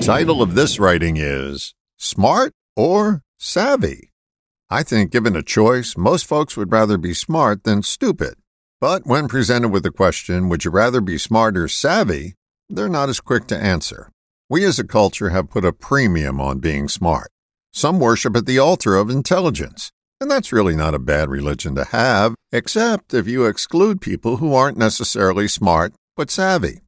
title of this writing is Smart or Savvy? I think, given a choice, most folks would rather be smart than stupid. But when presented with the question, would you rather be smart or savvy, they're not as quick to answer. We as a culture have put a premium on being smart. Some worship at the altar of intelligence, and that's really not a bad religion to have, except if you exclude people who aren't necessarily smart but savvy.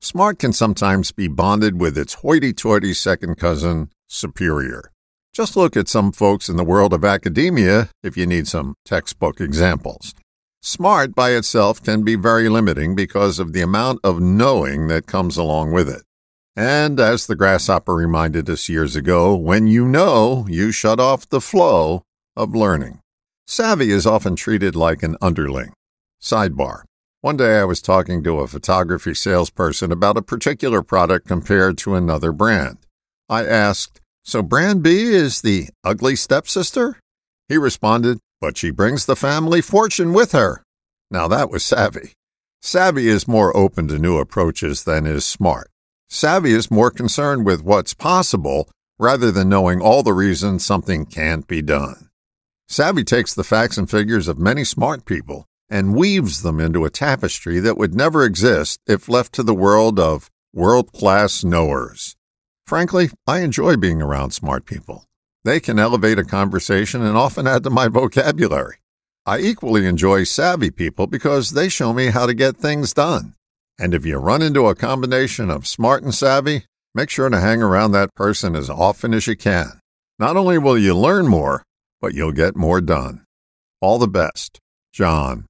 Smart can sometimes be bonded with its hoity toity second cousin, superior. Just look at some folks in the world of academia if you need some textbook examples. Smart by itself can be very limiting because of the amount of knowing that comes along with it. And as the grasshopper reminded us years ago, when you know, you shut off the flow of learning. Savvy is often treated like an underling. Sidebar. One day I was talking to a photography salesperson about a particular product compared to another brand. I asked, So brand B is the ugly stepsister? He responded, But she brings the family fortune with her. Now that was savvy. Savvy is more open to new approaches than is smart. Savvy is more concerned with what's possible rather than knowing all the reasons something can't be done. Savvy takes the facts and figures of many smart people and weaves them into a tapestry that would never exist if left to the world of world class knowers. Frankly, I enjoy being around smart people. They can elevate a conversation and often add to my vocabulary. I equally enjoy savvy people because they show me how to get things done. And if you run into a combination of smart and savvy, make sure to hang around that person as often as you can. Not only will you learn more, but you'll get more done. All the best, John.